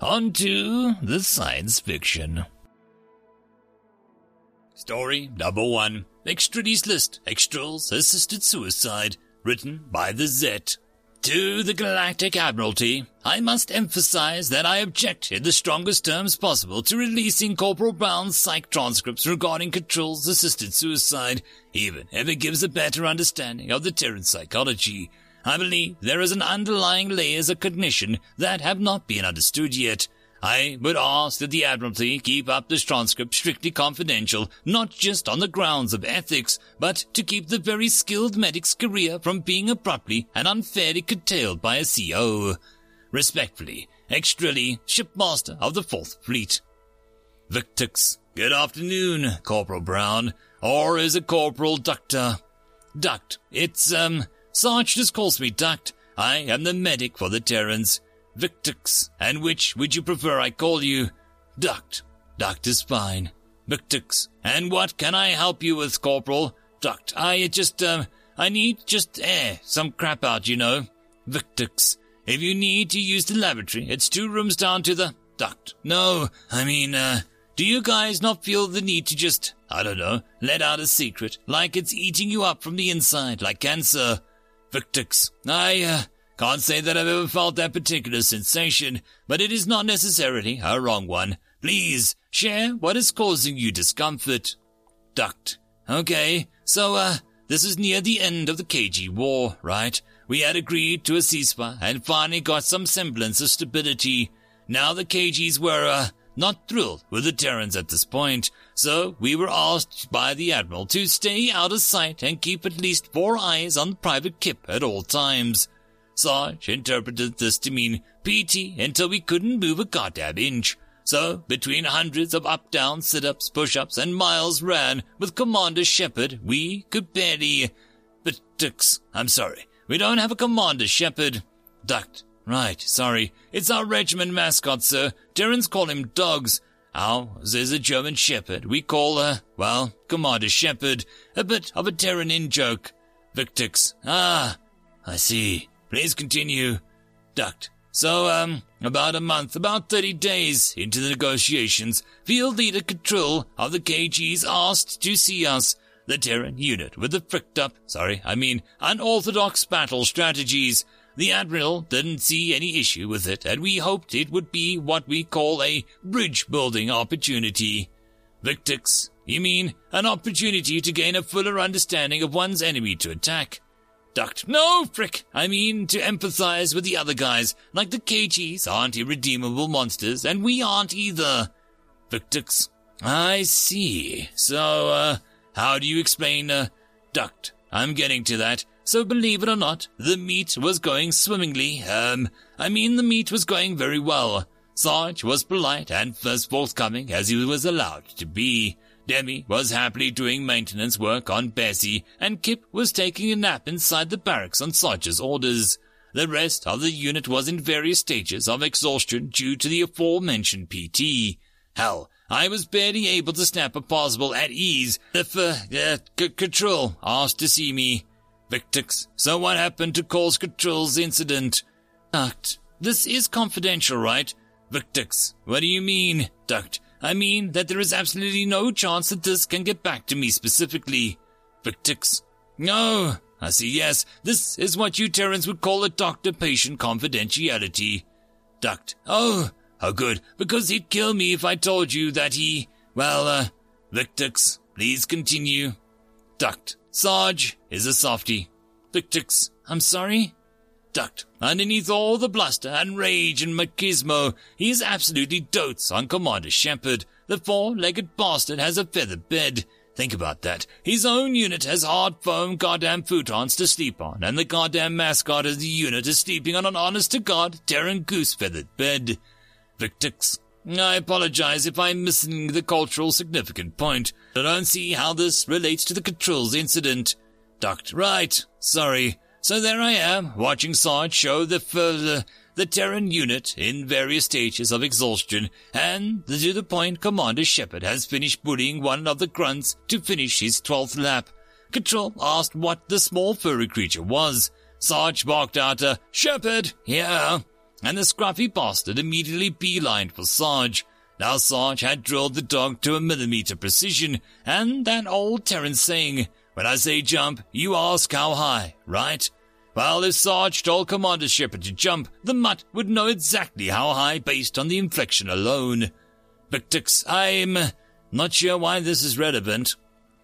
On to the science fiction. Story number one. Extradies List. Extrals Assisted Suicide. Written by the Zet. To the Galactic Admiralty, I must emphasize that I object in the strongest terms possible to releasing Corporal Brown's psych transcripts regarding Control's assisted suicide, even if it gives a better understanding of the Terran psychology. I believe there is an underlying layers of cognition that have not been understood yet. I would ask that the Admiralty keep up this transcript strictly confidential, not just on the grounds of ethics, but to keep the very skilled medic's career from being abruptly and unfairly curtailed by a CO. Respectfully, Extrally, Shipmaster of the Fourth Fleet. Victix, good afternoon, Corporal Brown, or is it Corporal Ductor? Duct, it's, um, Sarge just calls me Duct. I am the medic for the Terrans. Victix, and which would you prefer I call you? Duct. Duct is fine. Victix, and what can I help you with, Corporal? Duct, I just, um, I need just air, some crap out, you know. Victix, if you need to use the laboratory, it's two rooms down to the duct. No, I mean, uh, do you guys not feel the need to just, I don't know, let out a secret, like it's eating you up from the inside, like cancer? Victix, I, uh, can't say that I've ever felt that particular sensation, but it is not necessarily a wrong one. Please, share what is causing you discomfort. Duct. Okay, so, uh, this is near the end of the KG war, right? We had agreed to a ceasefire and finally got some semblance of stability. Now the KGs were, uh, not thrilled with the Terrans at this point, so we were asked by the Admiral to stay out of sight and keep at least four eyes on Private Kip at all times. Sarge interpreted this to mean PT until we couldn't move a goddamn inch. So, between hundreds of up-down sit-ups, push-ups, and miles ran with Commander Shepard, we could barely... But, Dux, I'm sorry. We don't have a Commander Shepard. Duct, Right, sorry. It's our regiment mascot, sir. Terrans call him Dogs. Ours is a German Shepherd. We call her, well, Commander Shepard. A bit of a Terran in-joke. Victix. Ah, I see. Please continue. Duct. So, um, about a month, about 30 days into the negotiations, Field Leader Control of the KGs asked to see us, the Terran unit with the fricked up, sorry, I mean unorthodox battle strategies. The Admiral didn't see any issue with it, and we hoped it would be what we call a bridge building opportunity. Victix, you mean an opportunity to gain a fuller understanding of one's enemy to attack? Duct, no, frick, I mean to empathize with the other guys, like the KGs aren't irredeemable monsters, and we aren't either. Victix, I see. So, uh, how do you explain, uh, duct? I'm getting to that. So believe it or not, the meet was going swimmingly. Um, I mean the meet was going very well. Sarge was polite and as forthcoming as he was allowed to be. Demi was happily doing maintenance work on Bessie, and Kip was taking a nap inside the barracks on Sarge's orders. The rest of the unit was in various stages of exhaustion due to the aforementioned PT. Hell, I was barely able to snap a possible at ease The uh, uh, c- Control asked to see me. Victix, so what happened to Cole's Control's incident? Duct, this is confidential, right? Victix, what do you mean? Duct, I mean that there is absolutely no chance that this can get back to me specifically. Victix, no. I see, yes, this is what you Terrans would call a doctor-patient confidentiality. Duct, oh, how good, because he'd kill me if I told you that he, well, uh, Victix, please continue. Duct, Sarge is a softy. Victix, I'm sorry? Duct, underneath all the bluster and rage and machismo, he is absolutely dotes on Commander Shepard. The four-legged bastard has a feather bed. Think about that. His own unit has hard foam goddamn futons to sleep on, and the goddamn mascot of the unit is sleeping on an honest-to-God Terran goose feathered bed. Victix, I apologize if I'm missing the cultural significant point. I don't see how this relates to the controls incident. Duct. Right. Sorry. So there I am, watching Sarge show the further the Terran unit in various stages of exhaustion, and to the point Commander Shepard has finished bullying one of the grunts to finish his twelfth lap. Control asked what the small furry creature was. Sarge barked out a Shepard, yeah, and the scruffy bastard immediately beelined for Sarge. Now Sarge had drilled the dog to a millimeter precision, and that old Terran saying, when I say jump, you ask how high, right? Well, if Sarge told Commander Shepard to jump, the mutt would know exactly how high based on the inflection alone. Victix, I'm not sure why this is relevant.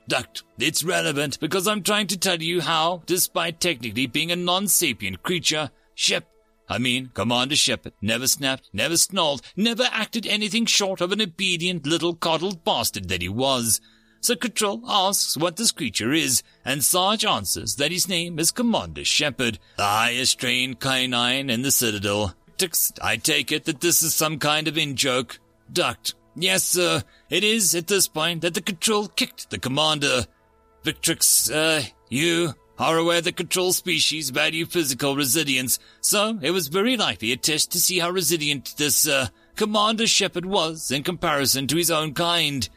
Duct, it's relevant because I'm trying to tell you how, despite technically being a non-sapient creature, Shep, I mean, Commander Shepard never snapped, never snarled, never acted anything short of an obedient little coddled bastard that he was. So Control asks what this creature is, and Sarge answers that his name is Commander Shepard, the highest trained canine in the Citadel. I take it that this is some kind of in-joke. Duct. Yes, sir. It is at this point that the Control kicked the Commander. Victix, uh, you are aware that Control species value physical resilience, so it was very likely a test to see how resilient this, uh, Commander Shepard was in comparison to his own kind.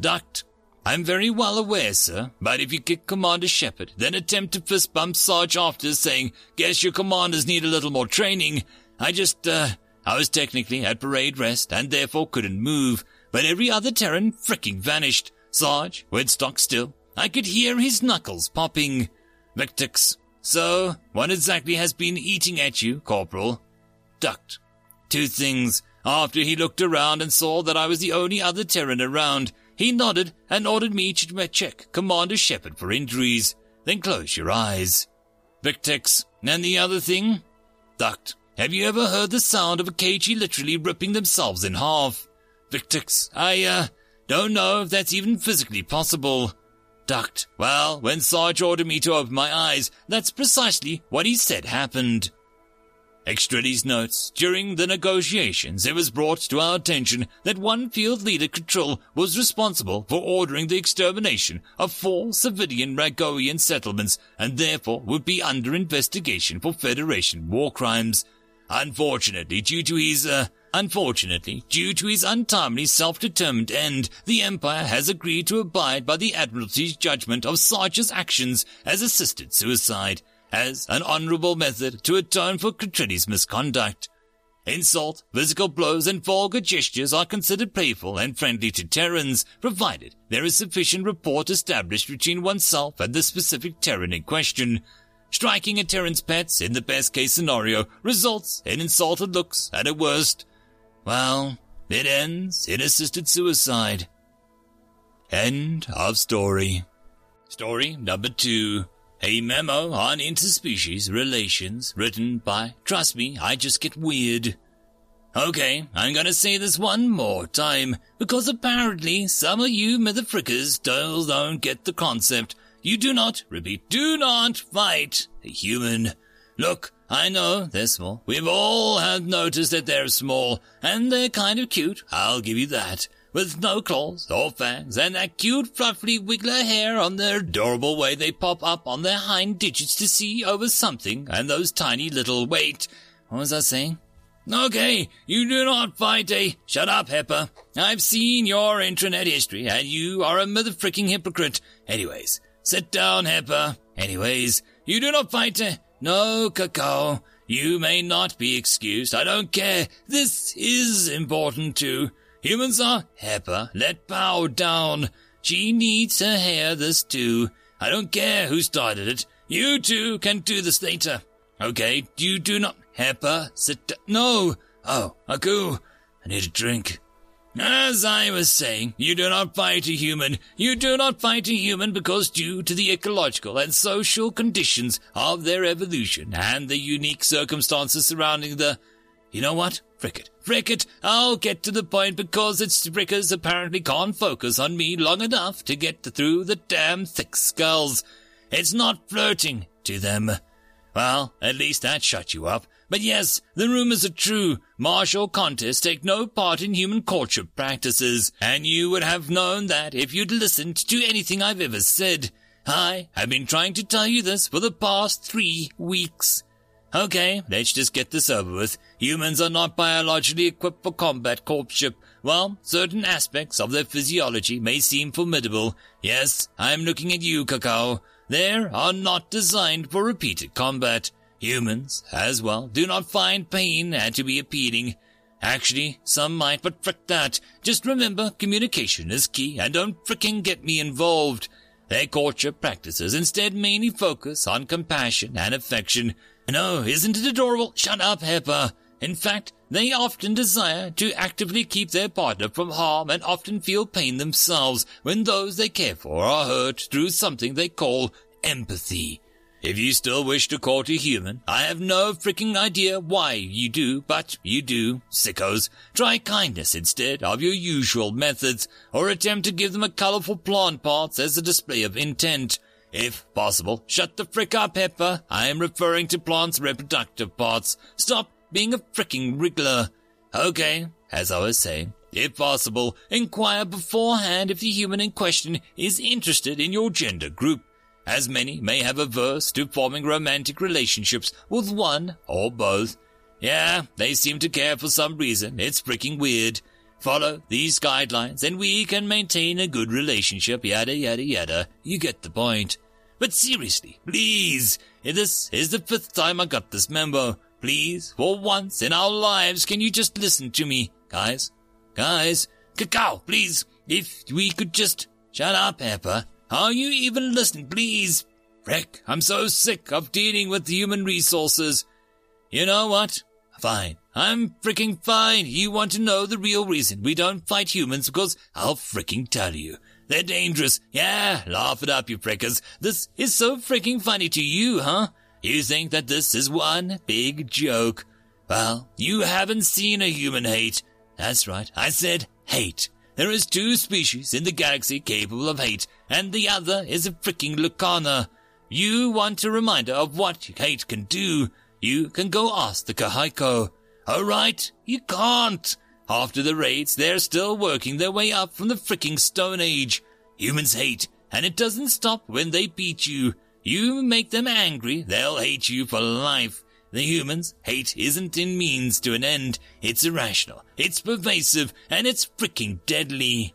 Duct. I'm very well aware, sir, but if you kick Commander Shepard, then attempt to fist bump Sarge after saying, guess your commanders need a little more training, I just, uh, I was technically at parade rest and therefore couldn't move, but every other Terran fricking vanished. Sarge went stock still. I could hear his knuckles popping. Victix. So, what exactly has been eating at you, Corporal? Duct. Two things. After he looked around and saw that I was the only other Terran around, he nodded and ordered me to check Commander Shepard for injuries. Then close your eyes. Victix, and the other thing? Duct, have you ever heard the sound of a KG literally ripping themselves in half? Victix, I, uh, don't know if that's even physically possible. Duct, well, when Sarge ordered me to open my eyes, that's precisely what he said happened. Extrades notes, during the negotiations, it was brought to our attention that one field leader control was responsible for ordering the extermination of four civilian Ragoian settlements and therefore would be under investigation for Federation war crimes. Unfortunately, due to his, uh, unfortunately, due to his untimely self-determined end, the Empire has agreed to abide by the Admiralty's judgment of Sarge's actions as assisted suicide as an honorable method to atone for Catrini's misconduct. Insult, physical blows, and vulgar gestures are considered playful and friendly to Terrans, provided there is sufficient rapport established between oneself and the specific Terran in question. Striking a Terran's pets, in the best case scenario, results in insulted looks at a worst. Well, it ends in assisted suicide. End of story. Story number two. A memo on interspecies relations written by, trust me, I just get weird. Okay, I'm gonna say this one more time, because apparently some of you motherfrickers still don't get the concept. You do not, repeat, do not fight a human. Look, I know they're small. We've all had noticed that they're small, and they're kind of cute, I'll give you that with no claws or fangs and that cute fluffy wiggler hair on their adorable way they pop up on their hind digits to see over something and those tiny little wait. What was I saying? Okay, you do not fight a shut up, Hepper. I've seen your intranet history and you are a motherfricking hypocrite. Anyways, sit down, Hepper. Anyways, you do not fight a no cacao. You may not be excused. I don't care. This is important too. Humans are Hepper. Let bow down. She needs to hear this too. I don't care who started it. You two can do this later. Okay, you do not. Hepper, sit down. No. Oh, Aku. I need a drink. As I was saying, you do not fight a human. You do not fight a human because due to the ecological and social conditions of their evolution and the unique circumstances surrounding the you know what? Frick it. Frick it. I'll get to the point because its frickers apparently can't focus on me long enough to get through the damn thick skulls. It's not flirting to them. Well, at least that shut you up. But yes, the rumors are true. Martial contests take no part in human courtship practices, and you would have known that if you'd listened to anything I've ever said. I have been trying to tell you this for the past three weeks. Okay, let's just get this over with. Humans are not biologically equipped for combat courtship. Well, certain aspects of their physiology may seem formidable. Yes, I'm looking at you, Cacao. They are not designed for repeated combat. Humans, as well, do not find pain and to be appealing. Actually, some might, but frick that. Just remember, communication is key, and don't fricking get me involved. Their courtship practices instead mainly focus on compassion and affection. No, isn't it adorable? Shut up, Hepper. In fact, they often desire to actively keep their partner from harm and often feel pain themselves when those they care for are hurt through something they call empathy. If you still wish to court a human, I have no freaking idea why you do, but you do, sickos. Try kindness instead of your usual methods, or attempt to give them a colorful plant parts as a display of intent. If possible, shut the frick up, Pepper. I am referring to plants' reproductive parts. Stop being a fricking wriggler. Okay, as I was saying, if possible, inquire beforehand if the human in question is interested in your gender group as many may have averse to forming romantic relationships with one or both. Yeah, they seem to care for some reason. It's freaking weird. Follow these guidelines and we can maintain a good relationship, yada yada yada. You get the point. But seriously, please, this is the fifth time I got this memo. Please, for once in our lives, can you just listen to me? Guys, guys, cacao, please, if we could just shut up, Pepper. Are you even listening, please? Rick, I'm so sick of dealing with human resources. You know what? Fine. I'm freaking fine. You want to know the real reason we don't fight humans because I'll freaking tell you. They're dangerous. Yeah, laugh it up, you prickers. This is so freaking funny to you, huh? You think that this is one big joke. Well, you haven't seen a human hate. That's right. I said hate. There is two species in the galaxy capable of hate, and the other is a freaking Lucana. You want a reminder of what hate can do? You can go ask the Kahaiko. Alright, you can't. After the raids, they're still working their way up from the freaking Stone Age. Humans hate, and it doesn't stop when they beat you. You make them angry, they'll hate you for life. The humans' hate isn't in means to an end. It's irrational. It's pervasive. And it's freaking deadly.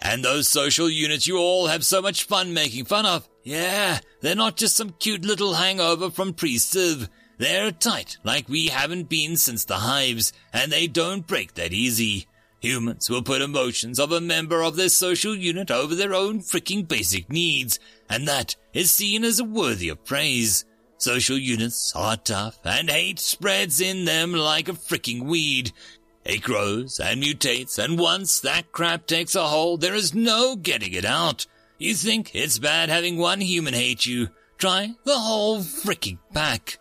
And those social units you all have so much fun making fun of. Yeah, they're not just some cute little hangover from pre-civ. They're tight, like we haven't been since the hives, and they don't break that easy. Humans will put emotions of a member of their social unit over their own freaking basic needs, and that is seen as worthy of praise. Social units are tough, and hate spreads in them like a freaking weed. It grows and mutates, and once that crap takes a hold, there is no getting it out. You think it's bad having one human hate you. Try the whole freaking pack.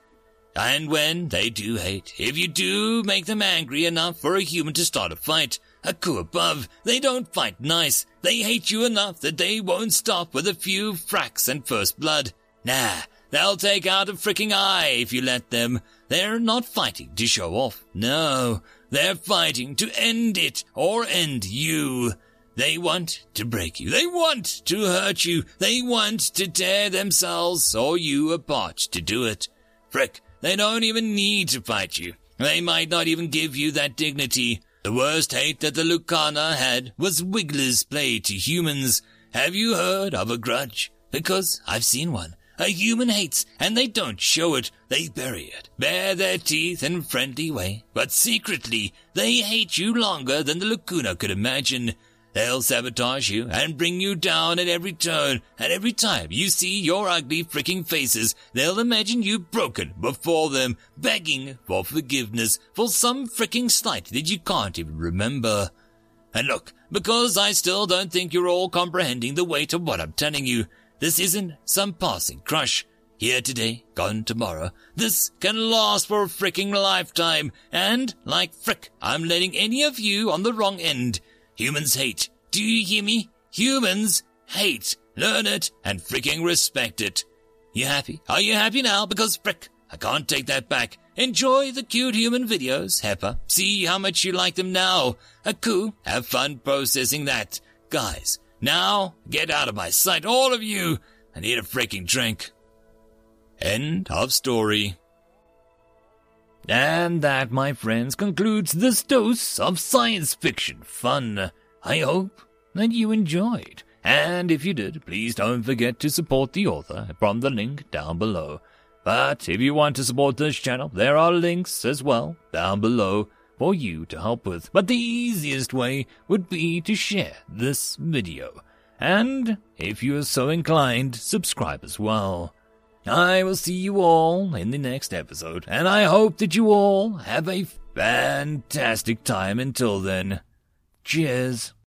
And when they do hate, if you do make them angry enough for a human to start a fight, a coup above, they don't fight nice. They hate you enough that they won't stop with a few fracks and first blood. Nah, They'll take out a freaking eye if you let them. They're not fighting to show off. No, they're fighting to end it or end you. They want to break you. They want to hurt you. They want to tear themselves or you apart to do it. Frick, they don't even need to fight you. They might not even give you that dignity. The worst hate that the Lucana had was Wiggler's play to humans. Have you heard of a grudge? Because I've seen one. A human hates, and they don't show it. They bury it, bare their teeth in friendly way. But secretly, they hate you longer than the Lacuna could imagine. They'll sabotage you and bring you down at every turn, and every time you see your ugly freaking faces, they'll imagine you broken before them, begging for forgiveness for some freaking slight that you can't even remember. And look, because I still don't think you're all comprehending the weight of what I'm telling you, this isn't some passing crush. Here today, gone tomorrow. This can last for a fricking lifetime. And, like frick, I'm letting any of you on the wrong end. Humans hate. Do you hear me? Humans hate. Learn it and fricking respect it. You happy? Are you happy now? Because frick, I can't take that back. Enjoy the cute human videos, Hepper. See how much you like them now. Aku, have fun processing that. Guys, now get out of my sight, all of you. I need a freaking drink. End of story. And that, my friends, concludes this dose of science fiction fun. I hope that you enjoyed. And if you did, please don't forget to support the author from the link down below. But if you want to support this channel, there are links as well down below for you to help with. But the easiest way would be to share this video. And if you are so inclined, subscribe as well. I will see you all in the next episode, and I hope that you all have a fantastic time until then. Cheers.